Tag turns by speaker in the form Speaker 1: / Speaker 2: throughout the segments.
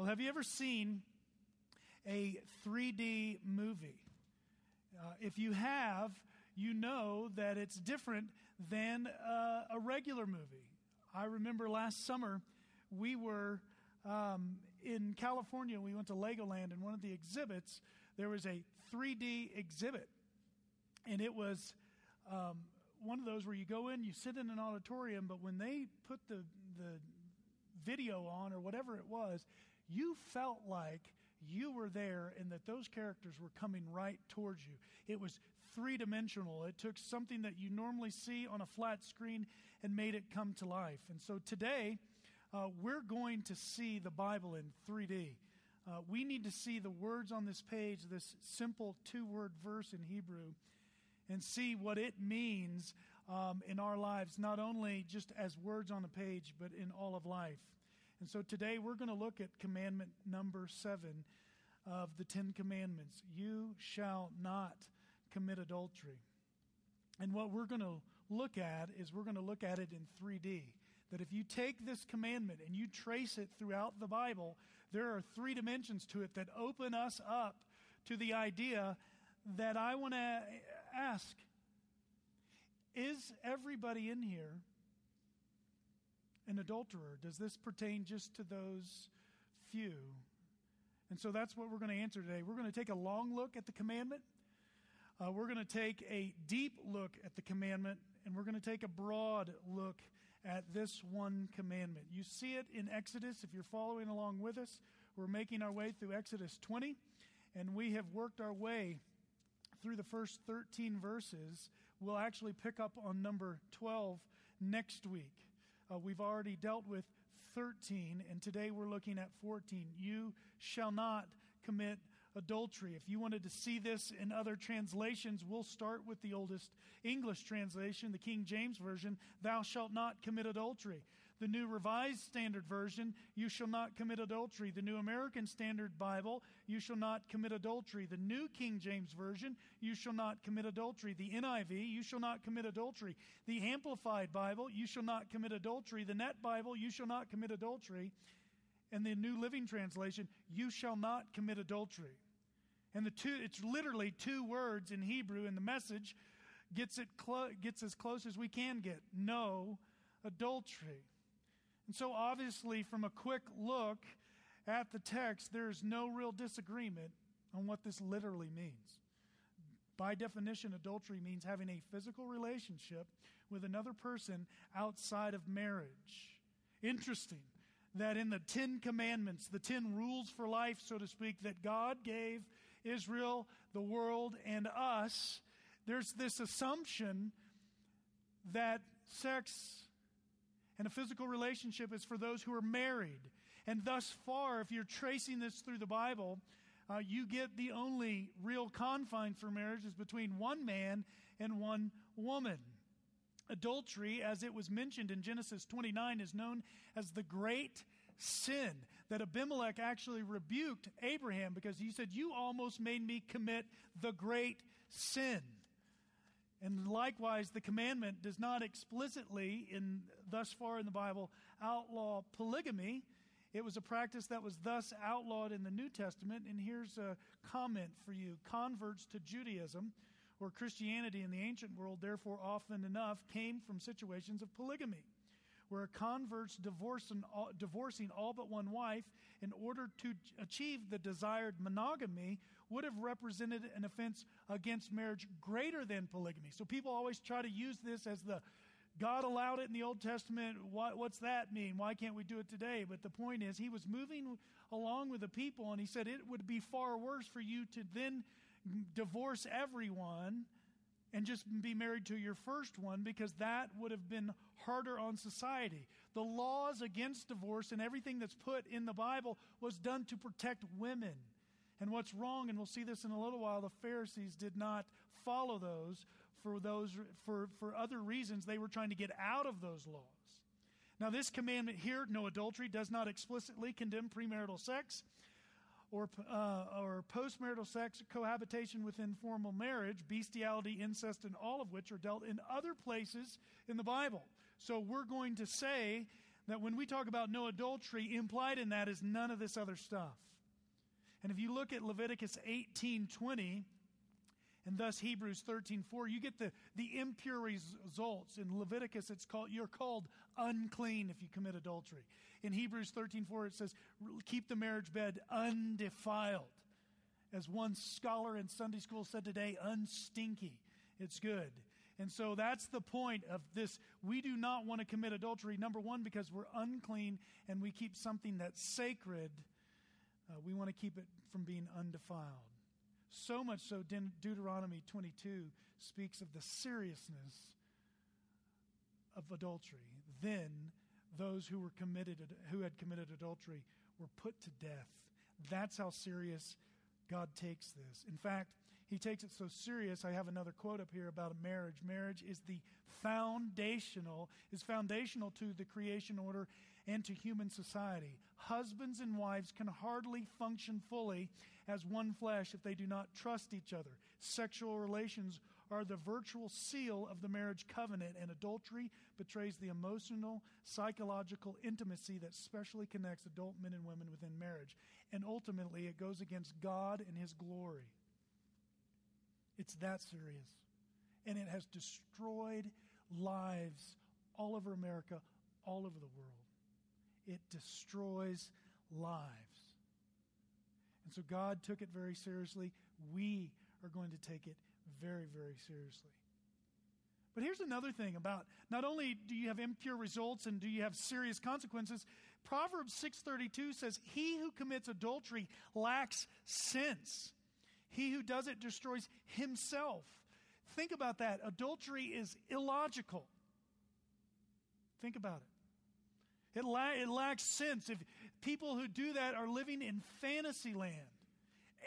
Speaker 1: Well, have you ever seen a 3D movie? Uh, if you have, you know that it's different than uh, a regular movie. I remember last summer we were um, in California. We went to Legoland, and one of the exhibits there was a 3D exhibit, and it was um, one of those where you go in, you sit in an auditorium, but when they put the the video on or whatever it was, you felt like you were there and that those characters were coming right towards you. It was three dimensional. It took something that you normally see on a flat screen and made it come to life. And so today, uh, we're going to see the Bible in 3D. Uh, we need to see the words on this page, this simple two word verse in Hebrew, and see what it means um, in our lives, not only just as words on a page, but in all of life. And so today we're going to look at commandment number seven of the Ten Commandments You shall not commit adultery. And what we're going to look at is we're going to look at it in 3D. That if you take this commandment and you trace it throughout the Bible, there are three dimensions to it that open us up to the idea that I want to ask Is everybody in here an adulterer? Does this pertain just to those few? And so that's what we're going to answer today. We're going to take a long look at the commandment. Uh, we're going to take a deep look at the commandment, and we're going to take a broad look at this one commandment. You see it in Exodus if you're following along with us. We're making our way through Exodus 20, and we have worked our way through the first 13 verses. We'll actually pick up on number 12 next week. Uh, we've already dealt with 13, and today we're looking at 14. You shall not commit adultery. If you wanted to see this in other translations, we'll start with the oldest English translation, the King James Version, Thou shalt not commit adultery. The New Revised Standard Version, You shall not commit adultery. The New American Standard Bible, You shall not commit adultery. The New King James Version, You shall not commit adultery. The NIV, You shall not commit adultery. The Amplified Bible, You shall not commit adultery. The Net Bible, You shall not commit adultery and the New Living Translation, you shall not commit adultery. And the two, it's literally two words in Hebrew, and the message gets it clo- gets as close as we can get. No adultery. And so obviously from a quick look at the text, there's no real disagreement on what this literally means. By definition, adultery means having a physical relationship with another person outside of marriage. Interesting that in the Ten Commandments, the Ten Rules for Life, so to speak, that God gave Israel, the world, and us, there's this assumption that sex and a physical relationship is for those who are married. And thus far, if you're tracing this through the Bible, uh, you get the only real confine for marriage is between one man and one woman. Adultery, as it was mentioned in Genesis 29, is known as the great sin that Abimelech actually rebuked Abraham because he said, You almost made me commit the great sin. And likewise, the commandment does not explicitly, in thus far in the Bible, outlaw polygamy. It was a practice that was thus outlawed in the New Testament. And here's a comment for you converts to Judaism or Christianity in the ancient world, therefore, often enough came from situations of polygamy, where convert's divorcing all, divorcing all but one wife in order to achieve the desired monogamy would have represented an offense against marriage greater than polygamy. So people always try to use this as the God allowed it in the Old Testament. What, what's that mean? Why can't we do it today? But the point is, he was moving along with the people, and he said it would be far worse for you to then divorce everyone and just be married to your first one because that would have been harder on society. The laws against divorce and everything that's put in the Bible was done to protect women. And what's wrong, and we'll see this in a little while, the Pharisees did not follow those for those for, for other reasons. They were trying to get out of those laws. Now, this commandment here, no adultery, does not explicitly condemn premarital sex or, uh, or postmarital sex, cohabitation within formal marriage, bestiality, incest, and all of which are dealt in other places in the Bible. So we're going to say that when we talk about no adultery, implied in that is none of this other stuff. And if you look at Leviticus 18:20 and thus Hebrews 13:4, you get the, the impure results. In Leviticus, it's called you're called unclean if you commit adultery. In Hebrews 13:4, it says, keep the marriage bed undefiled. As one scholar in Sunday school said today, unstinky. It's good. And so that's the point of this. We do not want to commit adultery, number one, because we're unclean and we keep something that's sacred. Uh, we want to keep it from being undefiled. So much so, De- Deuteronomy 22 speaks of the seriousness of adultery. Then those who were committed, who had committed adultery, were put to death. That's how serious God takes this. In fact, he takes it so serious. I have another quote up here about marriage. Marriage is the foundational, is foundational to the creation order and to human society. Husbands and wives can hardly function fully as one flesh if they do not trust each other. Sexual relations are the virtual seal of the marriage covenant, and adultery betrays the emotional, psychological intimacy that specially connects adult men and women within marriage. And ultimately, it goes against God and His glory. It's that serious. And it has destroyed lives all over America, all over the world. It destroys lives. And so God took it very seriously. We are going to take it very, very seriously. But here's another thing about not only do you have impure results and do you have serious consequences, Proverbs 6:32 says, "He who commits adultery lacks sense. He who does it destroys himself. Think about that. Adultery is illogical. Think about it. It, la- it lacks sense. If people who do that are living in fantasy land,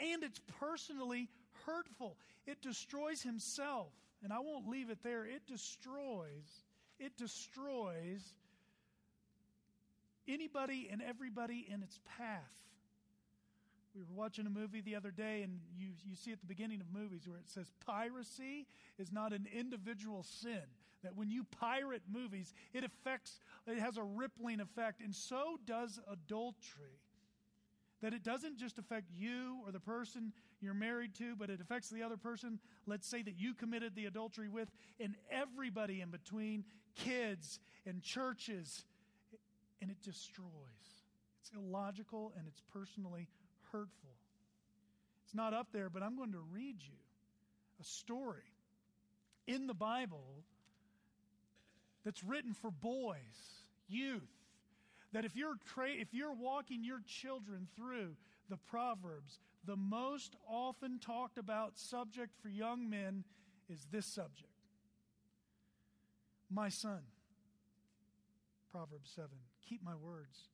Speaker 1: and it's personally hurtful. It destroys himself. And I won't leave it there. It destroys, it destroys anybody and everybody in its path. We were watching a movie the other day, and you, you see at the beginning of movies where it says piracy is not an individual sin. That when you pirate movies, it affects, it has a rippling effect, and so does adultery. That it doesn't just affect you or the person you're married to, but it affects the other person, let's say that you committed the adultery with, and everybody in between, kids and churches, and it destroys. It's illogical and it's personally hurtful. It's not up there, but I'm going to read you a story in the Bible that's written for boys, youth, that if you're tra- if you're walking your children through the proverbs, the most often talked about subject for young men is this subject. My son, Proverbs 7, keep my words.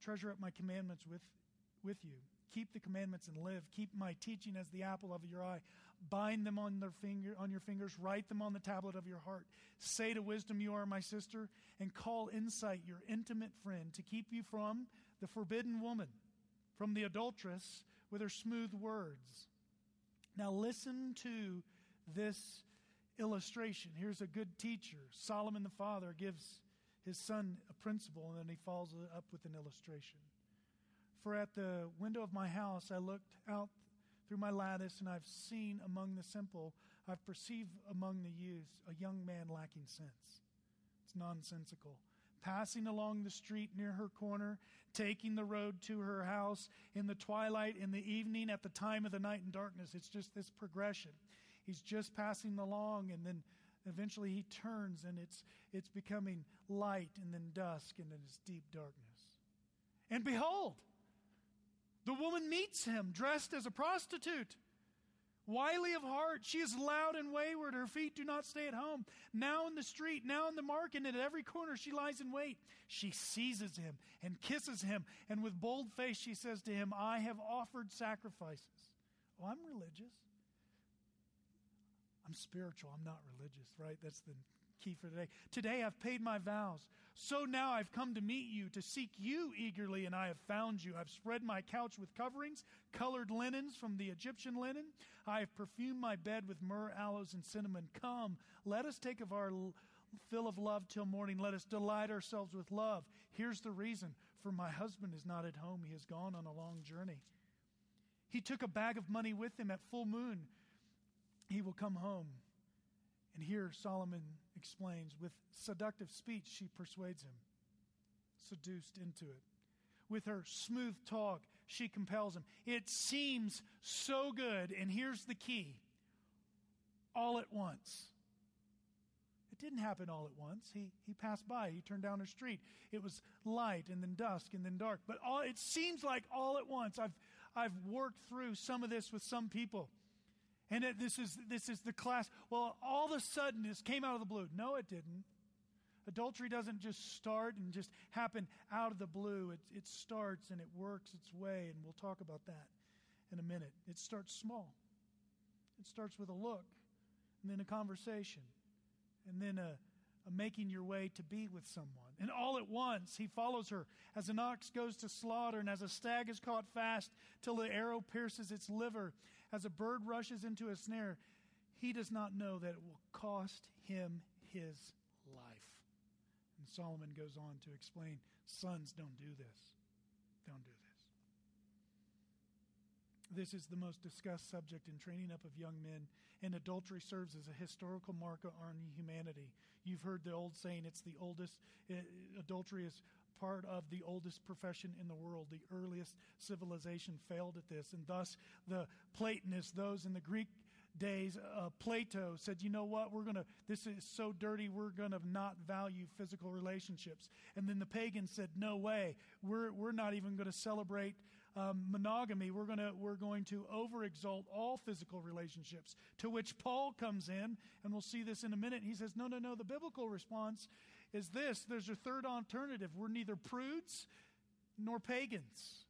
Speaker 1: Treasure up my commandments with, with you. Keep the commandments and live. Keep my teaching as the apple of your eye. Bind them on, their finger, on your fingers. Write them on the tablet of your heart. Say to wisdom, You are my sister, and call insight your intimate friend to keep you from the forbidden woman, from the adulteress with her smooth words. Now, listen to this illustration. Here's a good teacher. Solomon the father gives his son a principle, and then he follows it up with an illustration. For at the window of my house I looked out through my lattice, and I've seen among the simple, I've perceived among the youths a young man lacking sense. It's nonsensical. Passing along the street near her corner, taking the road to her house in the twilight, in the evening, at the time of the night and darkness. It's just this progression. He's just passing along, and then eventually he turns, and it's, it's becoming light, and then dusk, and then it's deep darkness. And behold, the woman meets him dressed as a prostitute. Wily of heart, she is loud and wayward. Her feet do not stay at home. Now in the street, now in the market, and at every corner she lies in wait. She seizes him and kisses him, and with bold face she says to him, I have offered sacrifices. Oh, I'm religious. I'm spiritual. I'm not religious, right? That's the key for today. Today I've paid my vows. So now I've come to meet you, to seek you eagerly, and I have found you. I've spread my couch with coverings, colored linens from the Egyptian linen. I have perfumed my bed with myrrh, aloes, and cinnamon. Come, let us take of our fill of love till morning. Let us delight ourselves with love. Here's the reason for my husband is not at home. He has gone on a long journey. He took a bag of money with him at full moon. He will come home. And here Solomon explains with seductive speech, she persuades him, seduced into it. With her smooth talk, she compels him. It seems so good. And here's the key all at once. It didn't happen all at once. He, he passed by, he turned down a street. It was light and then dusk and then dark. But all, it seems like all at once. I've, I've worked through some of this with some people. And it, this, is, this is the class. Well, all of a sudden, this came out of the blue. No, it didn't. Adultery doesn't just start and just happen out of the blue. It, it starts and it works its way, and we'll talk about that in a minute. It starts small. It starts with a look, and then a conversation, and then a, a making your way to be with someone. And all at once, he follows her as an ox goes to slaughter, and as a stag is caught fast till the arrow pierces its liver, as a bird rushes into a snare. He does not know that it will cost him his life. And Solomon goes on to explain sons, don't do this. Don't do this. This is the most discussed subject in training up of young men, and adultery serves as a historical marker on humanity. You've heard the old saying, it's the oldest, uh, adultery is part of the oldest profession in the world. The earliest civilization failed at this, and thus the Platonists, those in the Greek days, uh, Plato said, you know what, we're going to, this is so dirty, we're going to not value physical relationships. And then the pagans said, no way, we're, we're not even going to celebrate um, monogamy. We're, gonna, we're going to overexalt all physical relationships. To which Paul comes in, and we'll see this in a minute. He says, no, no, no, the biblical response is this there's a third alternative. We're neither prudes nor pagans.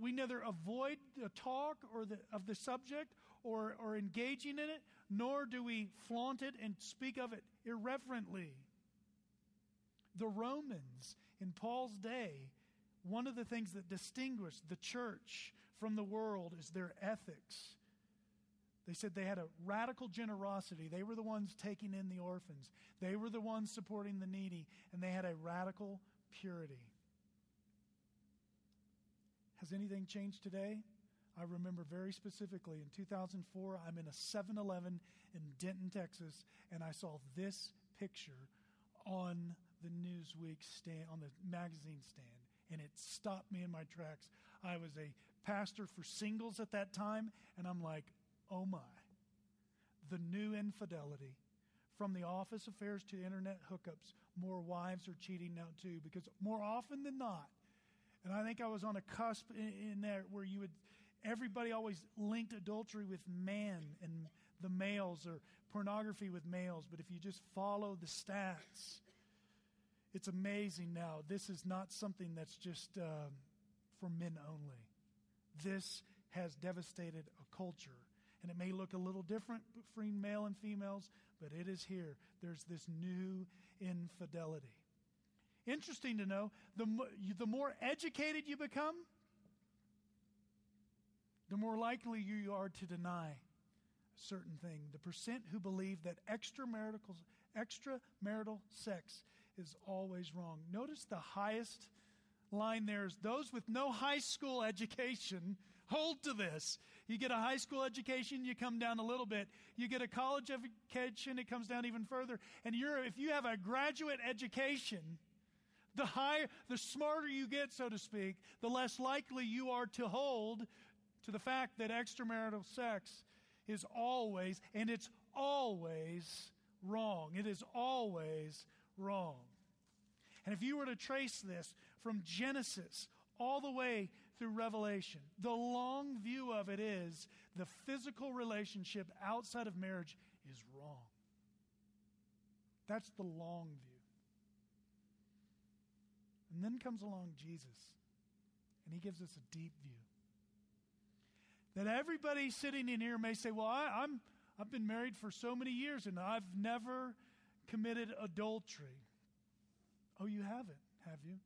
Speaker 1: We neither avoid the talk or the, of the subject or, or engaging in it, nor do we flaunt it and speak of it irreverently. The Romans in Paul's day, one of the things that distinguished the church from the world is their ethics. They said they had a radical generosity. They were the ones taking in the orphans, they were the ones supporting the needy, and they had a radical purity. Has anything changed today? I remember very specifically in 2004, I'm in a 7 Eleven in Denton, Texas, and I saw this picture on the Newsweek stand, on the magazine stand, and it stopped me in my tracks. I was a pastor for singles at that time, and I'm like, oh my. The new infidelity. From the office affairs to internet hookups, more wives are cheating now too, because more often than not, and I think I was on a cusp in, in there where you would everybody always linked adultery with man and the males or pornography with males. But if you just follow the stats, it's amazing now. This is not something that's just uh, for men only. This has devastated a culture. And it may look a little different between male and females, but it is here. There's this new infidelity. Interesting to know the, the more educated you become, the more likely you are to deny a certain thing. The percent who believe that extramarital, extramarital sex is always wrong. Notice the highest line there is those with no high school education hold to this. You get a high school education, you come down a little bit. You get a college education, it comes down even further. And you're, if you have a graduate education, the higher, the smarter you get, so to speak, the less likely you are to hold to the fact that extramarital sex is always, and it's always wrong. It is always wrong. And if you were to trace this from Genesis all the way through Revelation, the long view of it is the physical relationship outside of marriage is wrong. That's the long view. And then comes along Jesus, and he gives us a deep view that everybody sitting in here may say, Well, I, am I've been married for so many years and I've never committed adultery. Oh, you haven't, have you?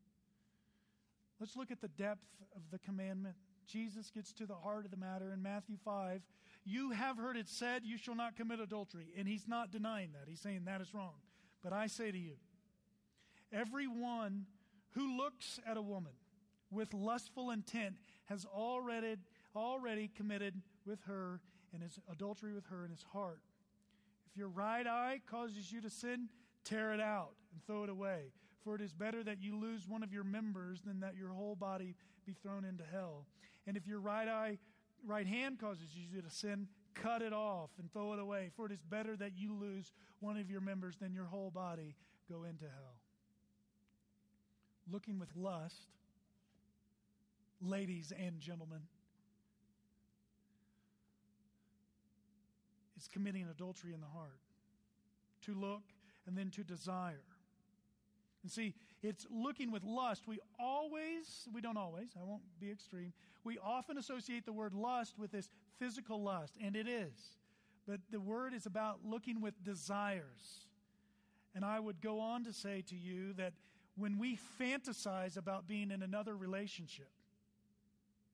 Speaker 1: Let's look at the depth of the commandment. Jesus gets to the heart of the matter in Matthew 5. You have heard it said, You shall not commit adultery. And he's not denying that. He's saying that is wrong. But I say to you, everyone Who looks at a woman with lustful intent has already, already committed with her and his adultery with her in his heart. If your right eye causes you to sin, tear it out and throw it away. For it is better that you lose one of your members than that your whole body be thrown into hell. And if your right eye, right hand causes you to sin, cut it off and throw it away. For it is better that you lose one of your members than your whole body go into hell. Looking with lust, ladies and gentlemen, is committing adultery in the heart. To look and then to desire. And see, it's looking with lust. We always, we don't always, I won't be extreme, we often associate the word lust with this physical lust, and it is. But the word is about looking with desires. And I would go on to say to you that when we fantasize about being in another relationship,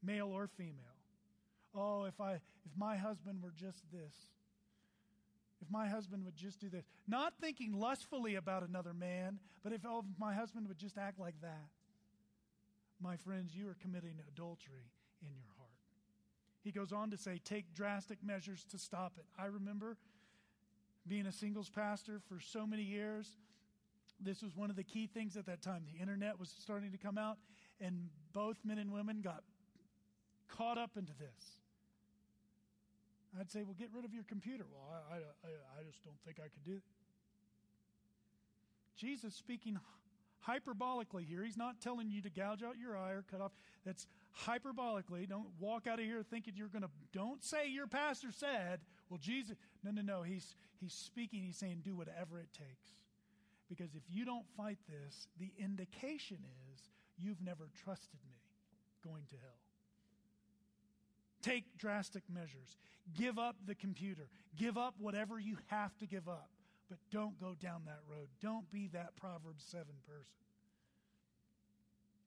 Speaker 1: male or female, oh, if I if my husband were just this, if my husband would just do this. Not thinking lustfully about another man, but if, oh, if my husband would just act like that. My friends, you are committing adultery in your heart. He goes on to say, take drastic measures to stop it. I remember being a singles pastor for so many years. This was one of the key things at that time. The internet was starting to come out, and both men and women got caught up into this. I'd say, well, get rid of your computer. Well, I, I, I just don't think I could do it. Jesus speaking hyperbolically here. He's not telling you to gouge out your eye or cut off. That's hyperbolically. Don't walk out of here thinking you're going to. Don't say your pastor said. Well, Jesus. No, no, no. He's he's speaking. He's saying do whatever it takes. Because if you don't fight this, the indication is you've never trusted me going to hell. Take drastic measures. Give up the computer. Give up whatever you have to give up. But don't go down that road. Don't be that Proverbs 7 person.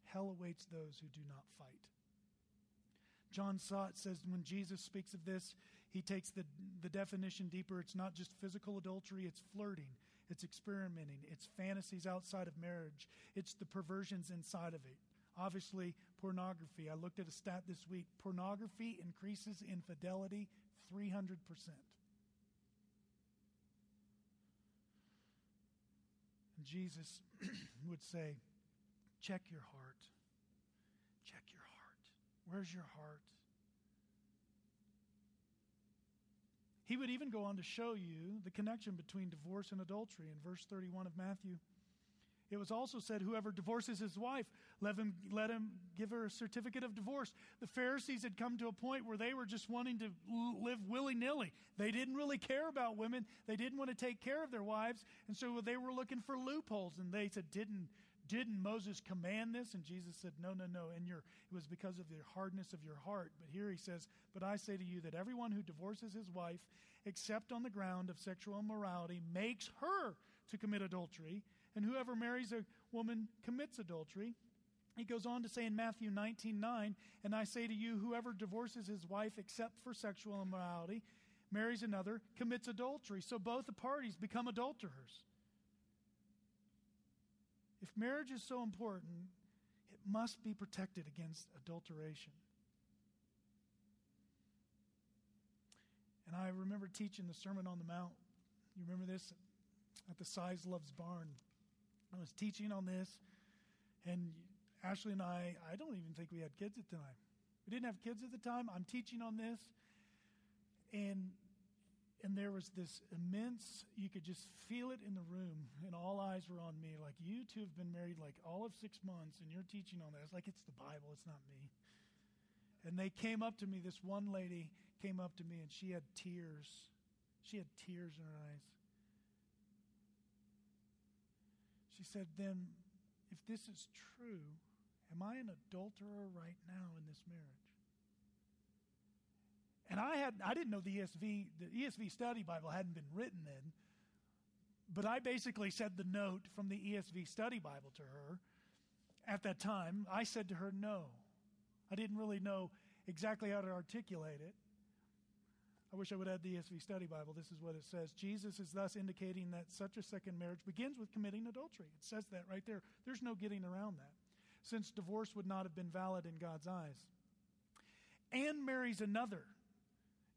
Speaker 1: Hell awaits those who do not fight. John Stott says when Jesus speaks of this, he takes the, the definition deeper. It's not just physical adultery, it's flirting, it's experimenting, it's fantasies outside of marriage, it's the perversions inside of it. Obviously, pornography. I looked at a stat this week. Pornography increases infidelity 300%. And Jesus would say, Check your heart. Check your heart. Where's your heart? He would even go on to show you the connection between divorce and adultery in verse 31 of Matthew. It was also said, Whoever divorces his wife, let him, let him give her a certificate of divorce. The Pharisees had come to a point where they were just wanting to live willy nilly. They didn't really care about women, they didn't want to take care of their wives. And so they were looking for loopholes. And they said, Didn't didn't Moses command this? And Jesus said, No, no, no. And your, it was because of the hardness of your heart. But here he says, But I say to you that everyone who divorces his wife, except on the ground of sexual immorality, makes her to commit adultery and whoever marries a woman commits adultery. He goes on to say in Matthew 19 9, and I say to you, whoever divorces his wife except for sexual immorality, marries another, commits adultery. So both the parties become adulterers. If marriage is so important, it must be protected against adulteration. And I remember teaching the Sermon on the Mount. You remember this? At the Size Loves Barn. I was teaching on this, and Ashley and I, I don't even think we had kids at the time. We didn't have kids at the time. I'm teaching on this, and and there was this immense you could just feel it in the room and all eyes were on me. Like you two have been married like all of six months and you're teaching on this. Like it's the bible it's not me. And they came up to me this one lady came up to me and she had tears. She had tears in her eyes. She said, Then, if this is true, am I an adulterer right now in this marriage? And I had I didn't know the ESV the ESV study Bible hadn't been written then, but I basically said the note from the ESV study Bible to her at that time. I said to her, no. I didn't really know exactly how to articulate it. I wish I would add the ESV Study Bible. This is what it says. Jesus is thus indicating that such a second marriage begins with committing adultery. It says that right there. There's no getting around that. Since divorce would not have been valid in God's eyes. And marries another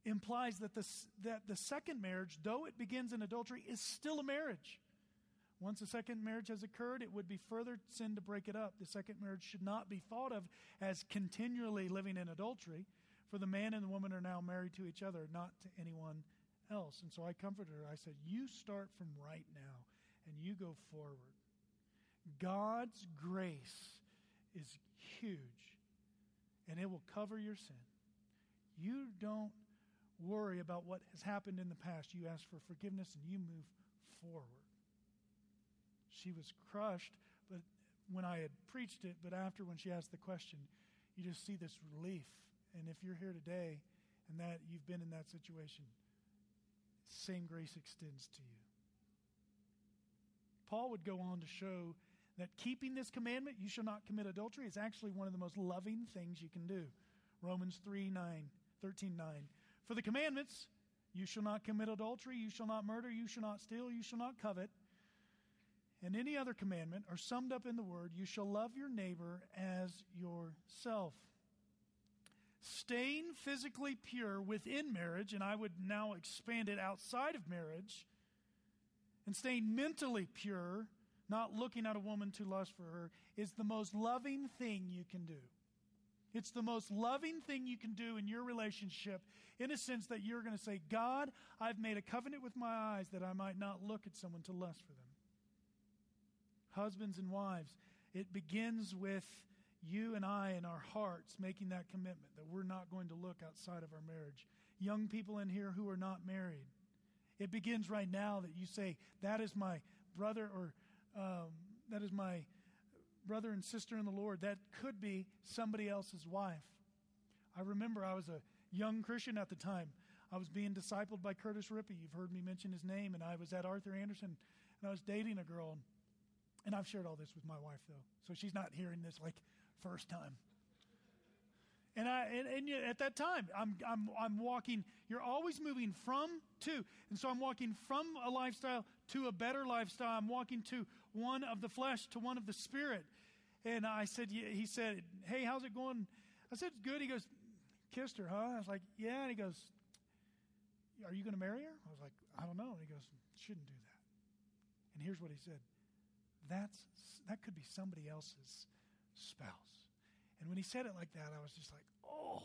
Speaker 1: implies that the, that the second marriage, though it begins in adultery, is still a marriage. Once a second marriage has occurred, it would be further sin to break it up. The second marriage should not be thought of as continually living in adultery, for the man and the woman are now married to each other, not to anyone else. And so I comforted her. I said, You start from right now and you go forward. God's grace is huge, and it will cover your sin. You don't worry about what has happened in the past. You ask for forgiveness and you move forward. She was crushed, but when I had preached it, but after when she asked the question, you just see this relief. And if you're here today and that you've been in that situation, same grace extends to you. Paul would go on to show that keeping this commandment, you shall not commit adultery, is actually one of the most loving things you can do. Romans 3 9, 13 9. For the commandments, you shall not commit adultery, you shall not murder, you shall not steal, you shall not covet, and any other commandment are summed up in the word, you shall love your neighbor as yourself. Staying physically pure within marriage, and I would now expand it outside of marriage, and staying mentally pure, not looking at a woman to lust for her, is the most loving thing you can do. It's the most loving thing you can do in your relationship, in a sense that you're going to say, God, I've made a covenant with my eyes that I might not look at someone to lust for them. Husbands and wives, it begins with you and I in our hearts making that commitment that we're not going to look outside of our marriage. Young people in here who are not married, it begins right now that you say, That is my brother or um, that is my brother and sister in the Lord. That could be somebody else's wife. I remember I was a young Christian at the time. I was being discipled by Curtis Rippey. You've heard me mention his name. And I was at Arthur Andersen and I was dating a girl. And I've shared all this with my wife, though. So she's not hearing this like first time. And I and, and at that time, I'm I'm I'm walking. You're always moving from to, and so I'm walking from a lifestyle to a better lifestyle. I'm walking to one of the flesh to one of the spirit. And I said, he said, hey, how's it going? I said, it's good. He goes, kissed her, huh? I was like, yeah. And he goes, are you going to marry her? I was like, I don't know. And he goes, shouldn't do that. And here's what he said. That's that could be somebody else's spouse. And when he said it like that, I was just like, oh.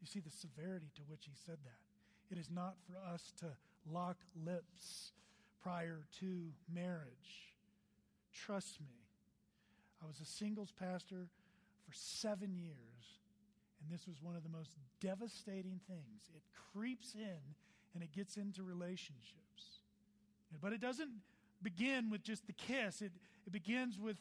Speaker 1: You see the severity to which he said that. It is not for us to lock lips prior to marriage. Trust me. I was a singles pastor for seven years, and this was one of the most devastating things. It creeps in and it gets into relationships. But it doesn't begin with just the kiss, it, it begins with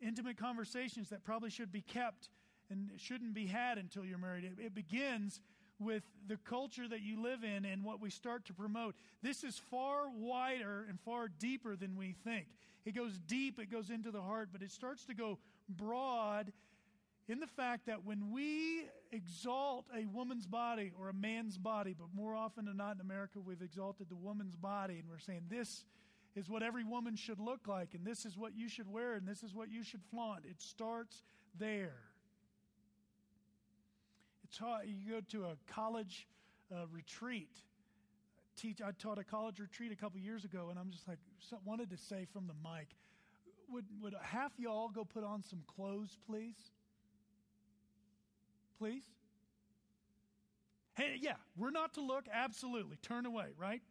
Speaker 1: intimate conversations that probably should be kept and shouldn't be had until you're married. It, it begins with the culture that you live in and what we start to promote. This is far wider and far deeper than we think. It goes deep, it goes into the heart, but it starts to go broad in the fact that when we exalt a woman's body or a man's body, but more often than not in America, we've exalted the woman's body and we're saying this is what every woman should look like, and this is what you should wear, and this is what you should flaunt. It starts there. It's. You go to a college uh, retreat. Teach. I taught a college retreat a couple years ago, and I'm just like wanted to say from the mic, would would half y'all go put on some clothes, please? Please. Hey, yeah, we're not to look. Absolutely, turn away. Right?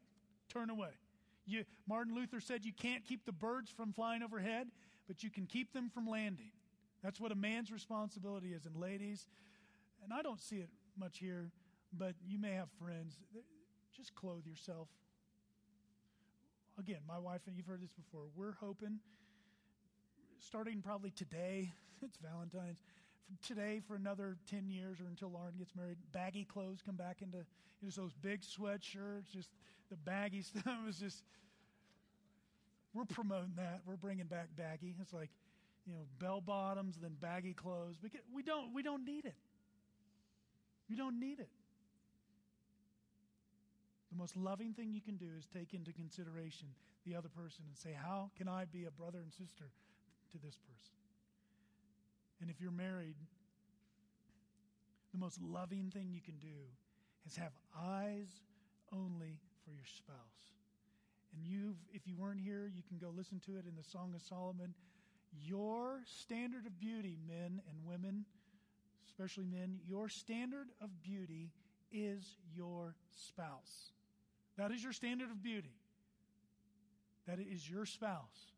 Speaker 1: Turn away. You, Martin Luther said you can't keep the birds from flying overhead, but you can keep them from landing. That's what a man's responsibility is. And ladies, and I don't see it much here, but you may have friends. Just clothe yourself. Again, my wife, and you've heard this before, we're hoping, starting probably today, it's Valentine's, today for another 10 years or until Lauren gets married, baggy clothes come back into just those big sweatshirts, just the baggy stuff. Was just, we're promoting that. We're bringing back baggy. It's like, you know, bell bottoms, then baggy clothes. We don't, we don't need it. You don't need it. The most loving thing you can do is take into consideration the other person and say, How can I be a brother and sister to this person? And if you're married, the most loving thing you can do is have eyes only for your spouse. And you if you weren't here, you can go listen to it in the Song of Solomon. Your standard of beauty, men and women, especially men, your standard of beauty is your spouse. That is your standard of beauty. That is your spouse.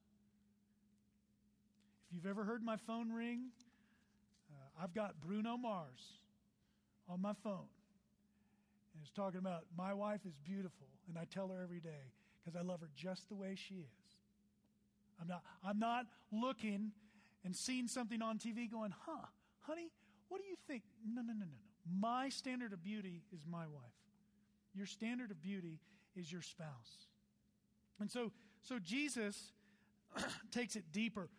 Speaker 1: If you've ever heard my phone ring, I've got Bruno Mars on my phone. And it's talking about my wife is beautiful, and I tell her every day because I love her just the way she is. I'm not, I'm not looking and seeing something on TV going, huh, honey, what do you think? No, no, no, no, no. My standard of beauty is my wife. Your standard of beauty is your spouse. And so, so Jesus takes it deeper.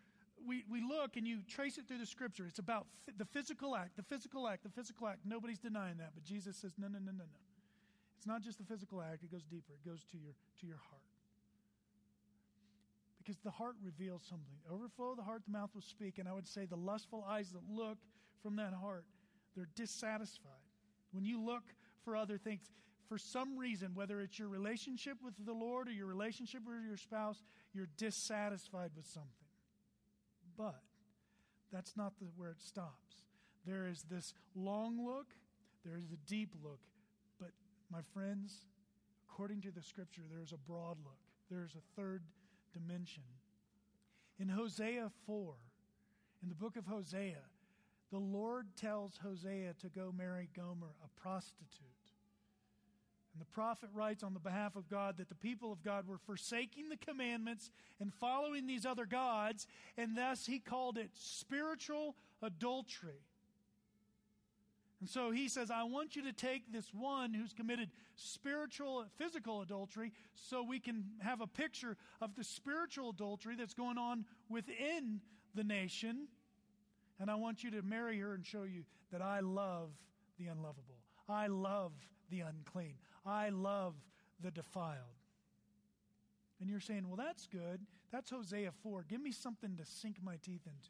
Speaker 1: We, we look and you trace it through the scripture. It's about the physical act, the physical act, the physical act. Nobody's denying that, but Jesus says, no, no, no, no, no. It's not just the physical act, it goes deeper. It goes to your, to your heart. Because the heart reveals something. Overflow of the heart, the mouth will speak. And I would say the lustful eyes that look from that heart, they're dissatisfied. When you look for other things, for some reason, whether it's your relationship with the Lord or your relationship with your spouse, you're dissatisfied with something. But that's not the, where it stops. There is this long look, there is a deep look. But, my friends, according to the scripture, there's a broad look, there's a third dimension. In Hosea 4, in the book of Hosea, the Lord tells Hosea to go marry Gomer, a prostitute. And the prophet writes on the behalf of God that the people of God were forsaking the commandments and following these other gods, and thus he called it spiritual adultery. And so he says, I want you to take this one who's committed spiritual, physical adultery, so we can have a picture of the spiritual adultery that's going on within the nation. And I want you to marry her and show you that I love the unlovable. I love the unclean. I love the defiled. And you're saying, well, that's good. That's Hosea 4. Give me something to sink my teeth into.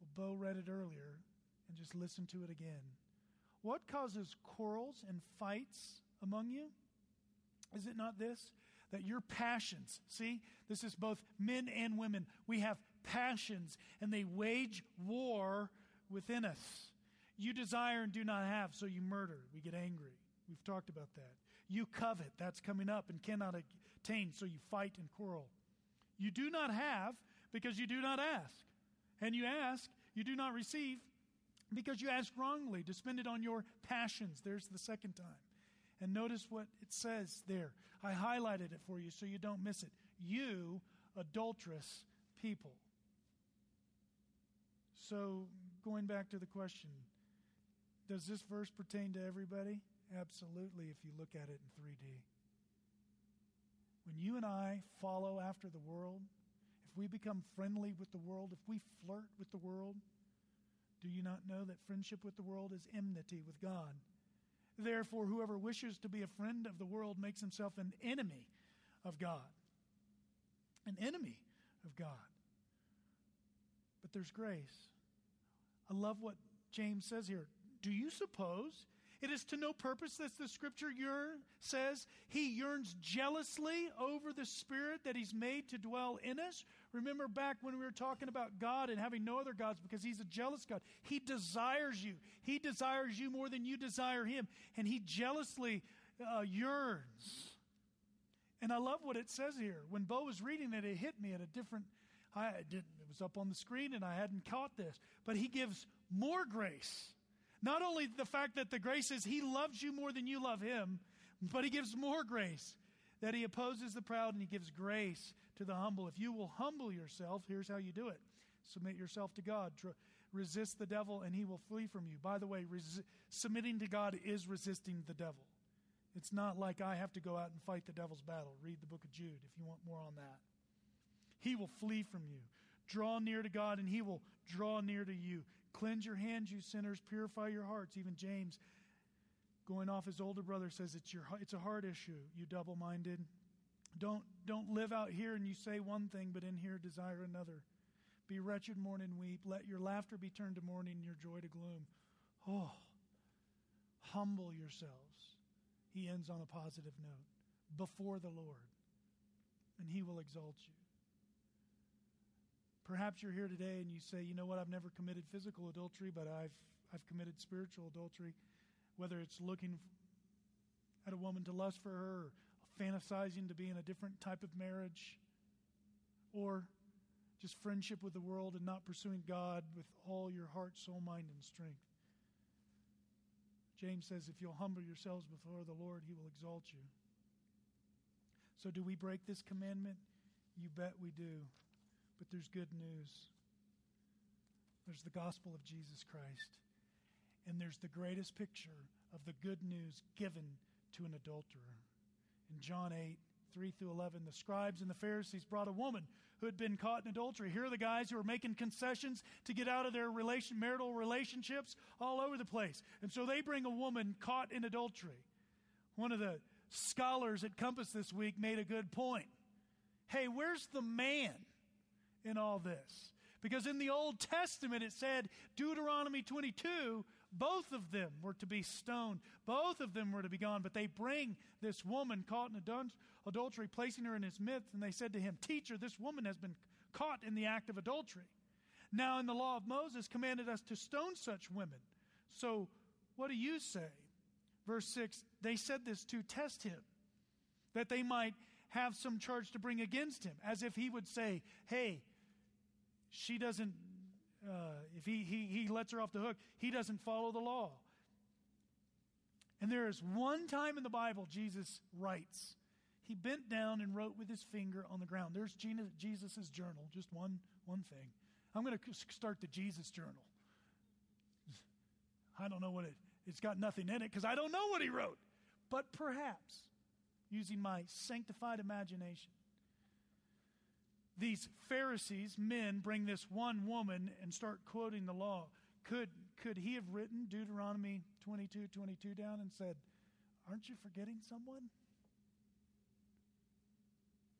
Speaker 1: Well, Bo read it earlier, and just listen to it again. What causes quarrels and fights among you? Is it not this? That your passions, see, this is both men and women. We have passions, and they wage war within us. You desire and do not have, so you murder. We get angry. We've talked about that. You covet, that's coming up and cannot attain, so you fight and quarrel. You do not have because you do not ask. And you ask, you do not receive because you ask wrongly to spend it on your passions. There's the second time. And notice what it says there. I highlighted it for you so you don't miss it. You, adulterous people. So, going back to the question, does this verse pertain to everybody? Absolutely, if you look at it in 3D. When you and I follow after the world, if we become friendly with the world, if we flirt with the world, do you not know that friendship with the world is enmity with God? Therefore, whoever wishes to be a friend of the world makes himself an enemy of God. An enemy of God. But there's grace. I love what James says here. Do you suppose it is to no purpose that the scripture yearn, says he yearns jealously over the spirit that he's made to dwell in us. Remember back when we were talking about God and having no other gods because he's a jealous God. He desires you. He desires you more than you desire him. And he jealously uh, yearns. And I love what it says here. When Bo was reading it, it hit me at a different. I didn't. It was up on the screen, and I hadn't caught this. But he gives more grace not only the fact that the grace is He loves you more than you love Him, but He gives more grace. That He opposes the proud and He gives grace to the humble. If you will humble yourself, here's how you do it submit yourself to God. Tr- resist the devil and he will flee from you. By the way, res- submitting to God is resisting the devil. It's not like I have to go out and fight the devil's battle. Read the book of Jude if you want more on that. He will flee from you. Draw near to God and he will draw near to you. Cleanse your hands, you sinners. Purify your hearts. Even James, going off his older brother, says it's, your, it's a heart issue, you double minded. Don't, don't live out here and you say one thing, but in here desire another. Be wretched, mourn, and weep. Let your laughter be turned to mourning, your joy to gloom. Oh, humble yourselves. He ends on a positive note before the Lord, and He will exalt you. Perhaps you're here today and you say, you know what, I've never committed physical adultery, but I've, I've committed spiritual adultery, whether it's looking at a woman to lust for her, or fantasizing to be in a different type of marriage, or just friendship with the world and not pursuing God with all your heart, soul, mind, and strength. James says, if you'll humble yourselves before the Lord, he will exalt you. So, do we break this commandment? You bet we do. But there's good news. There's the gospel of Jesus Christ. And there's the greatest picture of the good news given to an adulterer. In John 8, 3 through 11, the scribes and the Pharisees brought a woman who had been caught in adultery. Here are the guys who are making concessions to get out of their relation, marital relationships all over the place. And so they bring a woman caught in adultery. One of the scholars at Compass this week made a good point. Hey, where's the man in all this? Because in the Old Testament it said, Deuteronomy 22, both of them were to be stoned. Both of them were to be gone. But they bring this woman caught in adultery, placing her in his midst, and they said to him, Teacher, this woman has been caught in the act of adultery. Now, in the law of Moses, commanded us to stone such women. So, what do you say? Verse 6 They said this to test him, that they might have some charge to bring against him, as if he would say, Hey, she doesn't, uh, if he, he, he lets her off the hook, he doesn't follow the law. And there is one time in the Bible Jesus writes. He bent down and wrote with his finger on the ground. There's Jesus' journal, just one, one thing. I'm going to start the Jesus journal. I don't know what it, it's got nothing in it because I don't know what he wrote. But perhaps, using my sanctified imagination, these Pharisees, men, bring this one woman and start quoting the law. Could, could he have written Deuteronomy 22 22 down and said, Aren't you forgetting someone?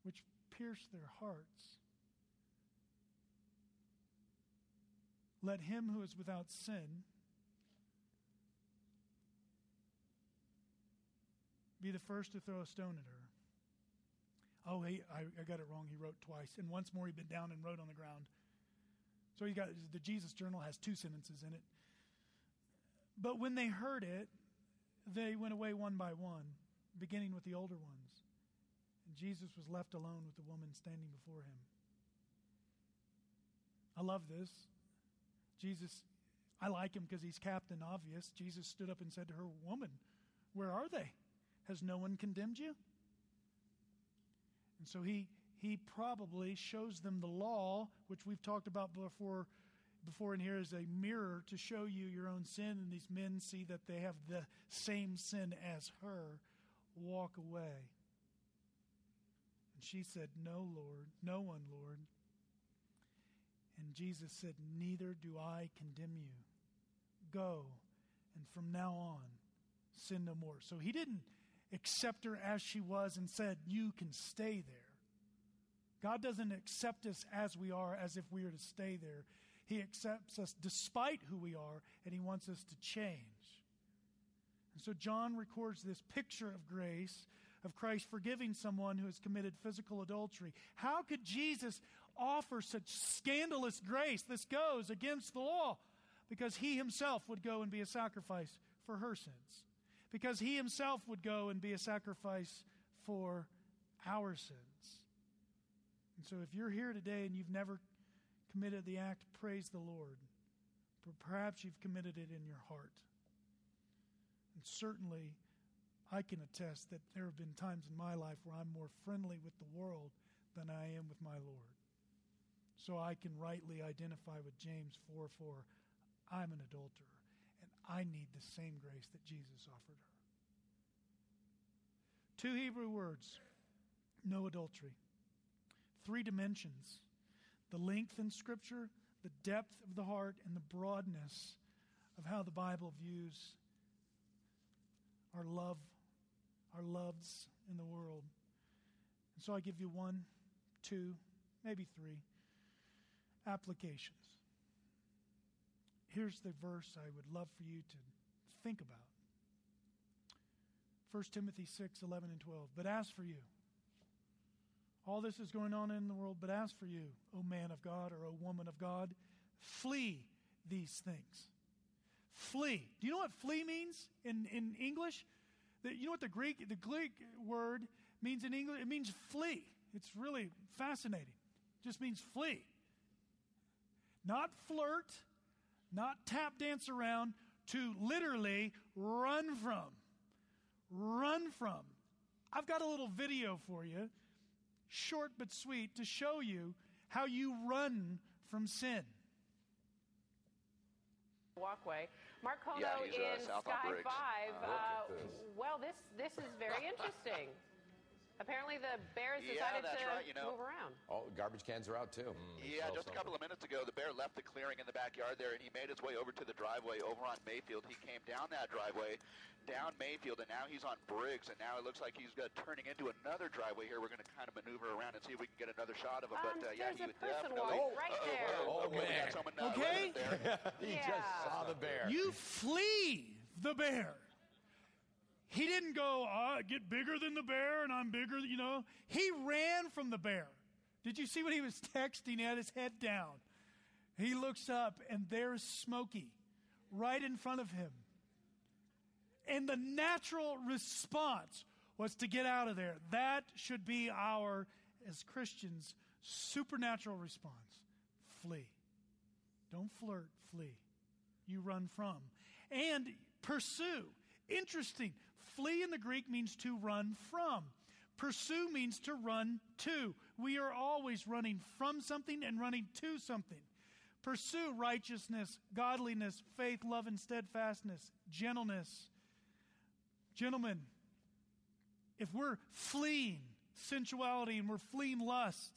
Speaker 1: Which pierced their hearts. Let him who is without sin be the first to throw a stone at her. Oh, he, I, I got it wrong. He wrote twice. And once more, he bent down and wrote on the ground. So he got the Jesus journal has two sentences in it. But when they heard it, they went away one by one, beginning with the older ones. And Jesus was left alone with the woman standing before him. I love this. Jesus, I like him because he's Captain Obvious. Jesus stood up and said to her, Woman, where are they? Has no one condemned you? And so he, he probably shows them the law, which we've talked about before, before in here, as a mirror to show you your own sin. And these men see that they have the same sin as her. Walk away. And she said, No, Lord, no one, Lord. And Jesus said, Neither do I condemn you. Go, and from now on, sin no more. So he didn't accept her as she was and said, You can stay there. God doesn't accept us as we are, as if we are to stay there. He accepts us despite who we are, and He wants us to change. And so John records this picture of grace, of Christ forgiving someone who has committed physical adultery. How could Jesus offer such scandalous grace? This goes against the law because He Himself would go and be a sacrifice for her sins because he himself would go and be a sacrifice for our sins. And so if you're here today and you've never committed the act, praise the Lord. Perhaps you've committed it in your heart. And certainly, I can attest that there have been times in my life where I'm more friendly with the world than I am with my Lord. So I can rightly identify with James 4 4. I'm an adulterer. I need the same grace that Jesus offered her. Two Hebrew words no adultery. Three dimensions the length in Scripture, the depth of the heart, and the broadness of how the Bible views our love, our loves in the world. And so I give you one, two, maybe three. applications. Here's the verse I would love for you to think about 1 Timothy 6 11 and 12. But as for you, all this is going on in the world, but as for you, O man of God or O woman of God, flee these things. Flee. Do you know what flee means in, in English? The, you know what the Greek, the Greek word means in English? It means flee. It's really fascinating. It just means flee. Not flirt, not tap dance around, to literally run from. Run from. I've got a little video for you, short but sweet, to show you how you run from sin.
Speaker 2: Walkway. Mark Kono
Speaker 3: Yeah, he's, uh,
Speaker 2: in Sky 5.
Speaker 3: Uh,
Speaker 2: Uh, well, this this is very interesting. Apparently, the Bears
Speaker 3: Yeah,
Speaker 2: decided
Speaker 3: that's
Speaker 2: to
Speaker 3: right, you know.
Speaker 2: move around.
Speaker 4: Oh, garbage cans are out too.
Speaker 3: Yeah, just a couple of minutes ago, the bear left the clearing in the backyard there, and he made his way over to the driveway over on Mayfield. He came down that driveway, down Mayfield, and now he's on Briggs, and now it looks like he's uh, turning into another driveway here. We're going to kind of maneuver around and see if we can get another shot of him.
Speaker 2: Um,
Speaker 3: but uh, yeah,
Speaker 2: there's
Speaker 3: he
Speaker 2: a
Speaker 3: would
Speaker 2: person
Speaker 3: definitely.
Speaker 2: walking right
Speaker 3: Uh-oh,
Speaker 2: there.
Speaker 3: uh-oh,
Speaker 4: Oh,
Speaker 3: okay, we
Speaker 4: man.
Speaker 3: got someone uh,
Speaker 1: Okay.
Speaker 3: there.
Speaker 4: he
Speaker 2: Yeah.
Speaker 4: just saw the bear.
Speaker 1: You flee the bear. He didn't go, I get bigger than the bear and I'm bigger, you know. He ran from the bear. Did you see what he was texting? He had his head down. He looks up and there's Smokey right in front of him. And the natural response was to get out of there. That should be our, as Christians, supernatural response flee. Don't flirt, flee. You run from. And pursue. Interesting. Flee in the Greek means to run from. Pursue means to run to. We are always running from something and running to something. Pursue righteousness, godliness, faith, love, and steadfastness, gentleness. Gentlemen, if we're fleeing sensuality and we're fleeing lust,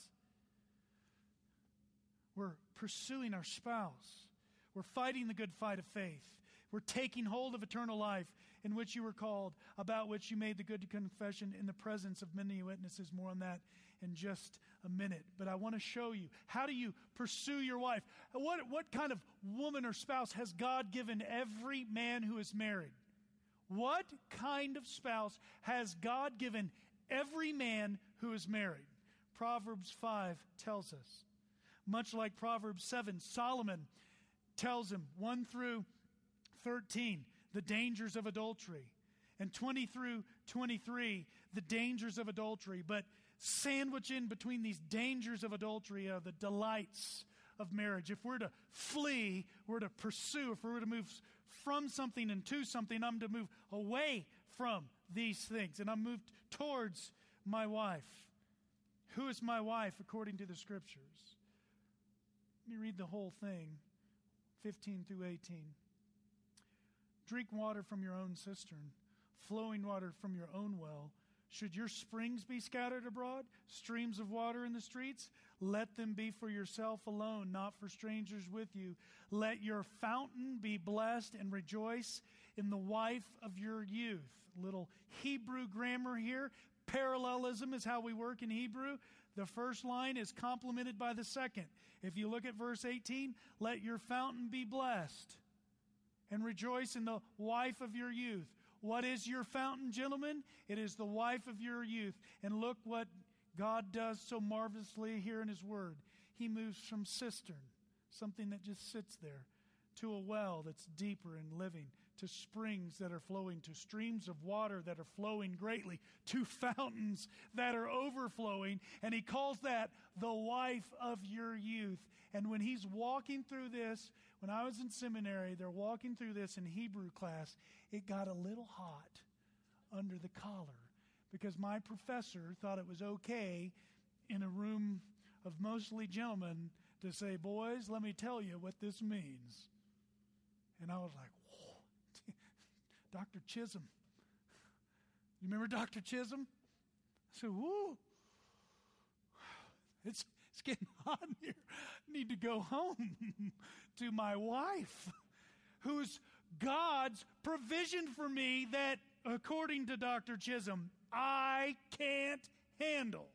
Speaker 1: we're pursuing our spouse. We're fighting the good fight of faith. We're taking hold of eternal life in which you were called, about which you made the good confession in the presence of many witnesses. More on that in just a minute. But I want to show you how do you pursue your wife? What, what kind of woman or spouse has God given every man who is married? What kind of spouse has God given every man who is married? Proverbs 5 tells us. Much like Proverbs 7, Solomon tells him 1 through 13, the dangers of adultery, and 20 through 23, the dangers of adultery. But sandwich in between these dangers of adultery are the delights of marriage. If we're to flee, we're to pursue. If we're to move from something and to something, I'm to move away from these things. And I'm moved towards my wife. Who is my wife according to the scriptures? Let me read the whole thing 15 through 18. Drink water from your own cistern, flowing water from your own well. Should your springs be scattered abroad, streams of water in the streets? Let them be for yourself alone, not for strangers with you. Let your fountain be blessed and rejoice in the wife of your youth. Little Hebrew grammar here. Parallelism is how we work in Hebrew. The first line is complemented by the second. If you look at verse 18, let your fountain be blessed and rejoice in the wife of your youth. What is your fountain, gentlemen? It is the wife of your youth. And look what God does so marvelously here in His Word. He moves from cistern, something that just sits there, to a well that's deeper and living, to springs that are flowing, to streams of water that are flowing greatly, to fountains that are overflowing. And He calls that the wife of your youth. And when He's walking through this, when I was in seminary, they're walking through this in Hebrew class, it got a little hot under the collar because my professor thought it was okay in a room of mostly gentlemen to say, Boys, let me tell you what this means. And I was like, Whoa, Dr. Chisholm. You remember Dr. Chisholm? I said, Woo, it's, it's getting hot in here. I need to go home to my wife, who's God's provision for me that, according to Dr. Chisholm, I can't handle.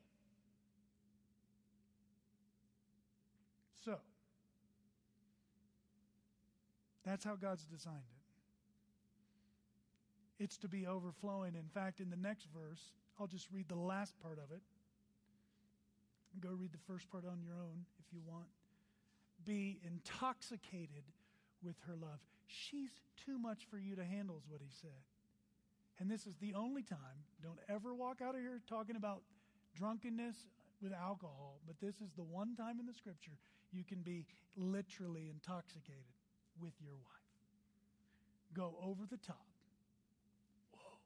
Speaker 1: So, that's how God's designed it. It's to be overflowing. In fact, in the next verse, I'll just read the last part of it. Go read the first part on your own if you want. Be intoxicated with her love. She's too much for you to handle, is what he said. And this is the only time, don't ever walk out of here talking about drunkenness with alcohol, but this is the one time in the scripture you can be literally intoxicated with your wife. Go over the top. Whoa.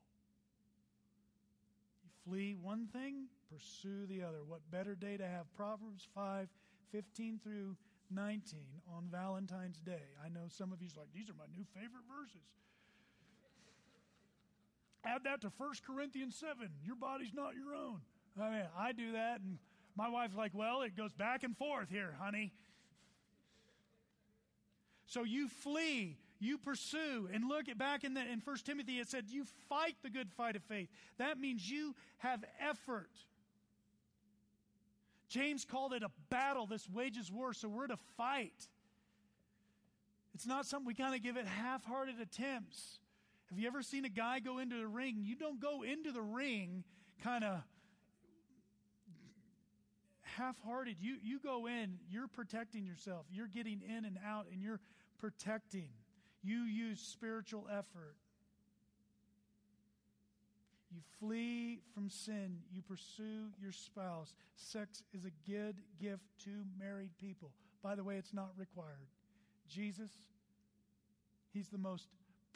Speaker 1: You flee one thing, pursue the other. What better day to have Proverbs 5 15 through 19 on Valentine's Day? I know some of you's like, these are my new favorite verses. Add that to 1 Corinthians 7. Your body's not your own. I mean, I do that, and my wife's like, well, it goes back and forth here, honey. So you flee, you pursue, and look at back in the in 1 Timothy, it said you fight the good fight of faith. That means you have effort. James called it a battle. This wages war, so we're to fight. It's not something we kind of give it half hearted attempts. Have you ever seen a guy go into the ring? You don't go into the ring kind of half hearted. You, you go in, you're protecting yourself. You're getting in and out, and you're protecting. You use spiritual effort. You flee from sin. You pursue your spouse. Sex is a good gift to married people. By the way, it's not required. Jesus, He's the most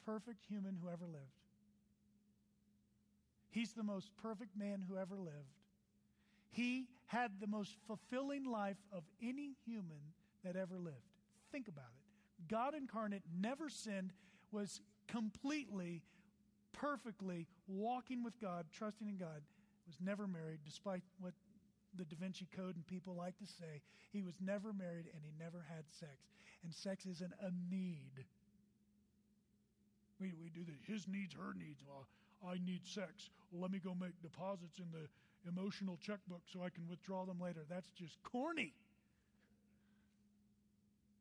Speaker 1: perfect human who ever lived. He's the most perfect man who ever lived. He had the most fulfilling life of any human that ever lived. Think about it. God incarnate never sinned, was completely, perfectly walking with God, trusting in God, was never married, despite what the Da Vinci Code and people like to say. He was never married and he never had sex. And sex isn't a need. We, we do the his needs, her needs. Well, I need sex. Well, let me go make deposits in the emotional checkbook so I can withdraw them later. That's just corny.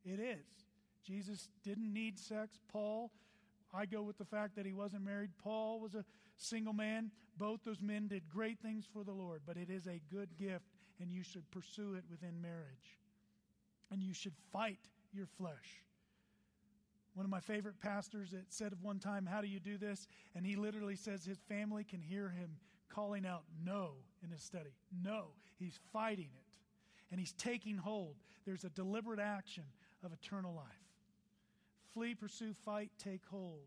Speaker 1: It is. Jesus didn't need sex. Paul, I go with the fact that he wasn't married. Paul was a single man. Both those men did great things for the Lord, but it is a good gift, and you should pursue it within marriage. And you should fight your flesh. One of my favorite pastors it said of one time, How do you do this? And he literally says his family can hear him calling out no in his study. No. He's fighting it. And he's taking hold. There's a deliberate action of eternal life. Flee, pursue, fight, take hold.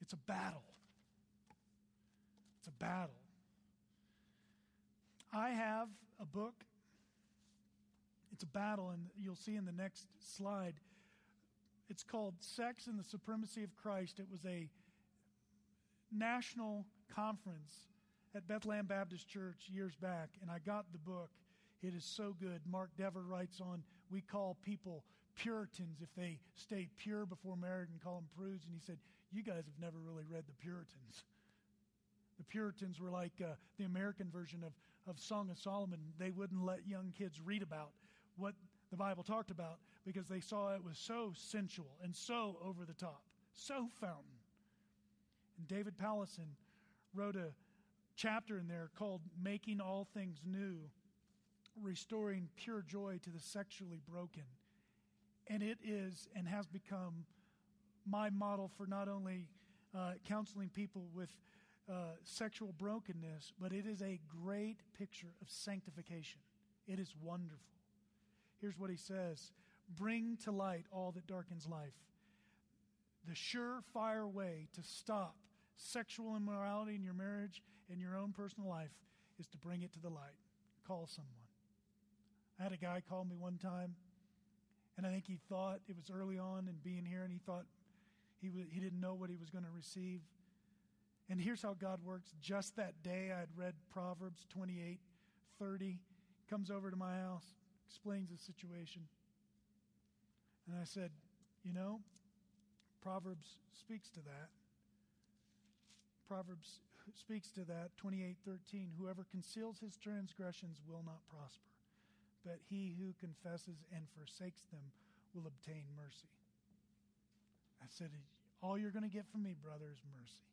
Speaker 1: It's a battle. It's a battle. I have a book. It's a battle, and you'll see in the next slide it's called Sex and the Supremacy of Christ. It was a national conference at Bethlehem Baptist Church years back, and I got the book. It is so good. Mark Dever writes on, We call people Puritans if they stay pure before marriage and call them prudes. And he said, You guys have never really read the Puritans. The Puritans were like uh, the American version of, of Song of Solomon. They wouldn't let young kids read about what the Bible talked about because they saw it was so sensual and so over the top, so fountain. And David Powlison wrote a chapter in there called Making All Things New, restoring pure joy to the sexually broken. And it is and has become my model for not only uh, counseling people with uh, sexual brokenness, but it is a great picture of sanctification. It is wonderful. Here's what he says Bring to light all that darkens life. The surefire way to stop sexual immorality in your marriage and your own personal life is to bring it to the light. Call someone. I had a guy call me one time, and I think he thought it was early on in being here, and he thought he, w- he didn't know what he was going to receive. And here's how God works. Just that day, I had read Proverbs 28 30, comes over to my house, explains the situation. And I said, You know, Proverbs speaks to that. Proverbs speaks to that 28:13 whoever conceals his transgressions will not prosper but he who confesses and forsakes them will obtain mercy I said, All you're going to get from me, brother, is mercy.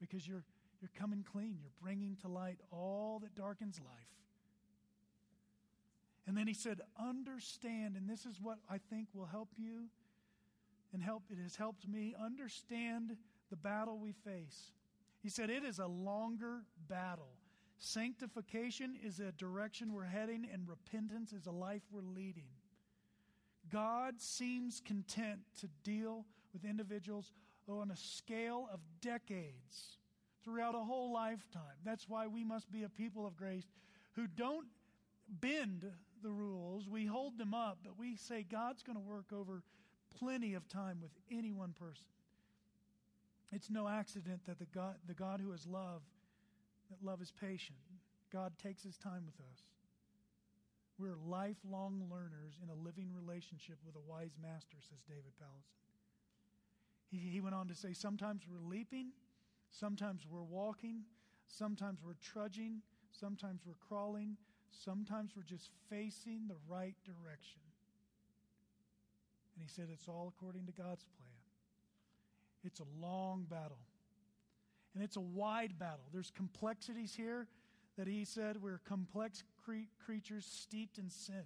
Speaker 1: Because you're, you're coming clean. You're bringing to light all that darkens life. And then he said, Understand, and this is what I think will help you and help it has helped me understand the battle we face. He said, It is a longer battle. Sanctification is a direction we're heading, and repentance is a life we're leading. God seems content to deal with individuals on a scale of decades throughout a whole lifetime. That's why we must be a people of grace who don't bend the rules, we hold them up, but we say God's going to work over plenty of time with any one person. It's no accident that the God, the God who is love, that love is patient. God takes his time with us. We're lifelong learners in a living relationship with a wise master, says David Powlison. He, he went on to say, Sometimes we're leaping, sometimes we're walking, sometimes we're trudging, sometimes we're crawling, sometimes we're just facing the right direction. And he said, It's all according to God's plan. It's a long battle. And it's a wide battle. There's complexities here that he said we're complex cre- creatures steeped in sin.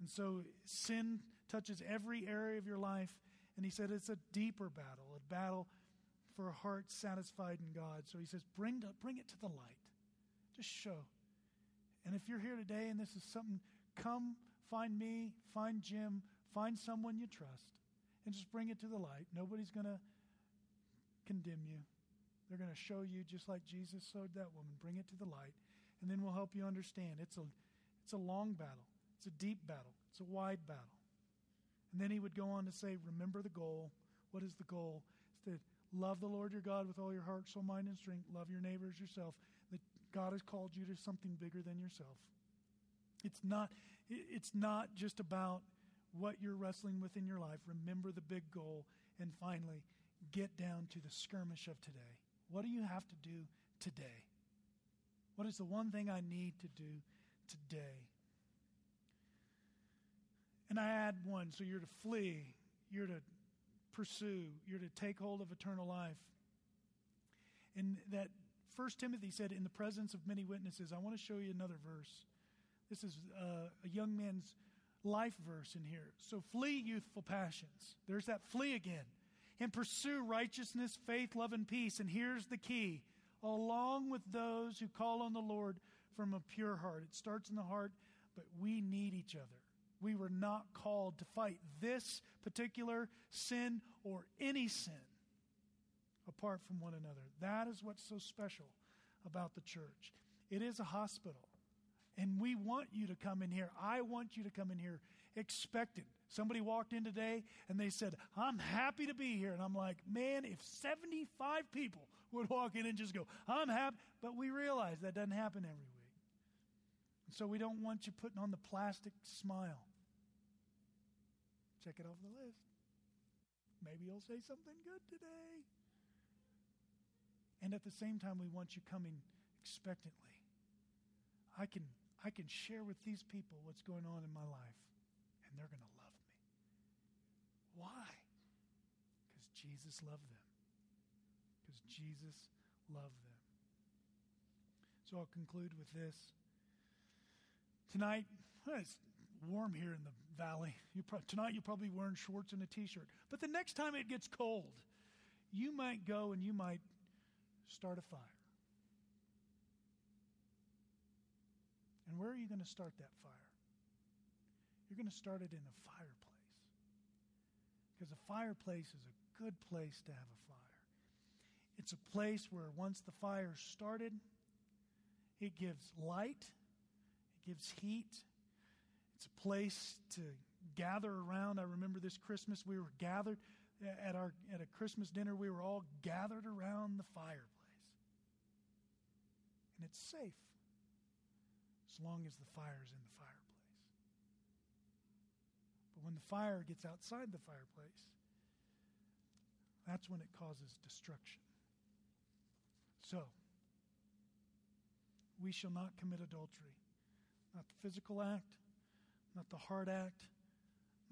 Speaker 1: And so sin touches every area of your life. And he said it's a deeper battle, a battle for a heart satisfied in God. So he says, bring, to, bring it to the light. Just show. And if you're here today and this is something, come find me, find Jim, find someone you trust, and just bring it to the light. Nobody's going to condemn you. They're going to show you just like Jesus showed that woman. Bring it to the light, and then we'll help you understand. It's a, it's a long battle, it's a deep battle, it's a wide battle. And then he would go on to say, Remember the goal. What is the goal? It's to love the Lord your God with all your heart, soul, mind, and strength. Love your neighbor as yourself. That God has called you to something bigger than yourself. It's not, it's not just about what you're wrestling with in your life. Remember the big goal. And finally, get down to the skirmish of today. What do you have to do today? What is the one thing I need to do today? And I add one so you're to flee, you're to pursue, you're to take hold of eternal life. And that First Timothy said, in the presence of many witnesses, I want to show you another verse. This is uh, a young man's life verse in here. So flee youthful passions. There's that flee again. And pursue righteousness, faith, love, and peace. And here's the key along with those who call on the Lord from a pure heart. It starts in the heart, but we need each other. We were not called to fight this particular sin or any sin apart from one another. That is what's so special about the church. It is a hospital. And we want you to come in here. I want you to come in here expectant. Somebody walked in today and they said, I'm happy to be here. And I'm like, man, if 75 people would walk in and just go, I'm happy. But we realize that doesn't happen every week. And so we don't want you putting on the plastic smile. Check it off the list. Maybe you'll say something good today. And at the same time, we want you coming expectantly. I can, I can share with these people what's going on in my life, and they're going to. Why? Because Jesus loved them. Because Jesus loved them. So I'll conclude with this. Tonight, it's warm here in the valley. You pro- tonight you're probably wearing shorts and a t-shirt. But the next time it gets cold, you might go and you might start a fire. And where are you going to start that fire? You're going to start it in a fireplace. Because a fireplace is a good place to have a fire. It's a place where once the fire started, it gives light, it gives heat. It's a place to gather around. I remember this Christmas we were gathered at our at a Christmas dinner we were all gathered around the fireplace. And it's safe as long as the fire is in the fireplace. When the fire gets outside the fireplace, that's when it causes destruction. So, we shall not commit adultery. Not the physical act, not the heart act,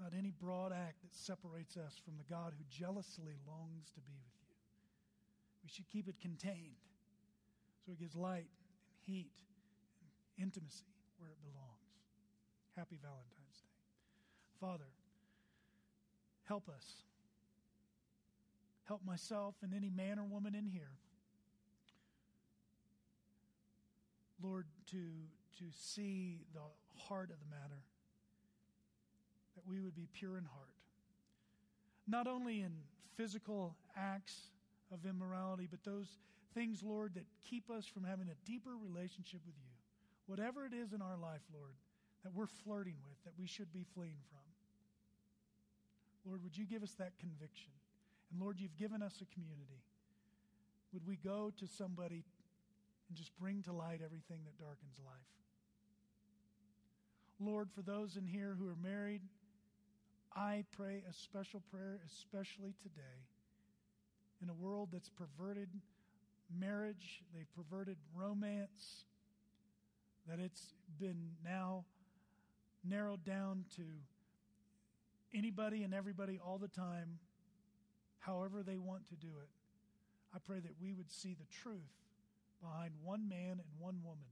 Speaker 1: not any broad act that separates us from the God who jealously longs to be with you. We should keep it contained so it gives light and heat and intimacy where it belongs. Happy Valentine's. Father, help us. Help myself and any man or woman in here. Lord, to, to see the heart of the matter, that we would be pure in heart. Not only in physical acts of immorality, but those things, Lord, that keep us from having a deeper relationship with you. Whatever it is in our life, Lord, that we're flirting with, that we should be fleeing from. Lord, would you give us that conviction? And Lord, you've given us a community. Would we go to somebody and just bring to light everything that darkens life? Lord, for those in here who are married, I pray a special prayer, especially today, in a world that's perverted marriage, they've perverted romance, that it's been now narrowed down to anybody and everybody all the time, however they want to do it. I pray that we would see the truth behind one man and one woman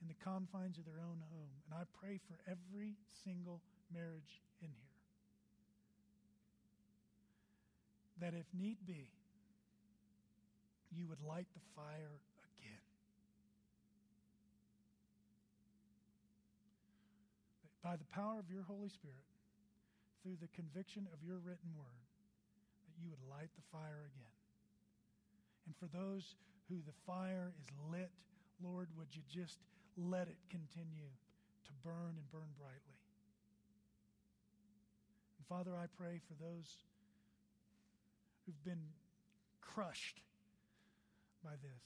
Speaker 1: in the confines of their own home. And I pray for every single marriage in here that if need be, you would light the fire again. By the power of your Holy Spirit, through the conviction of your written word, that you would light the fire again. And for those who the fire is lit, Lord, would you just let it continue to burn and burn brightly? And Father, I pray for those who've been crushed by this.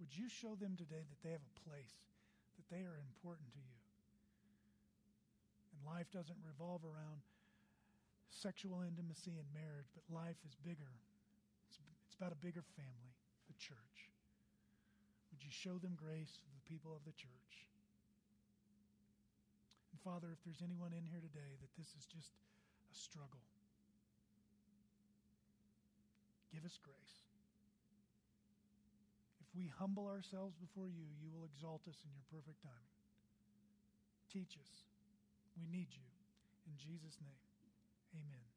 Speaker 1: Would you show them today that they have a place, that they are important to you? And life doesn't revolve around sexual intimacy and marriage, but life is bigger. It's, it's about a bigger family, the church. Would you show them grace, the people of the church? And Father, if there's anyone in here today that this is just a struggle, give us grace. If we humble ourselves before you, you will exalt us in your perfect timing. Teach us. We need you. In Jesus' name, amen.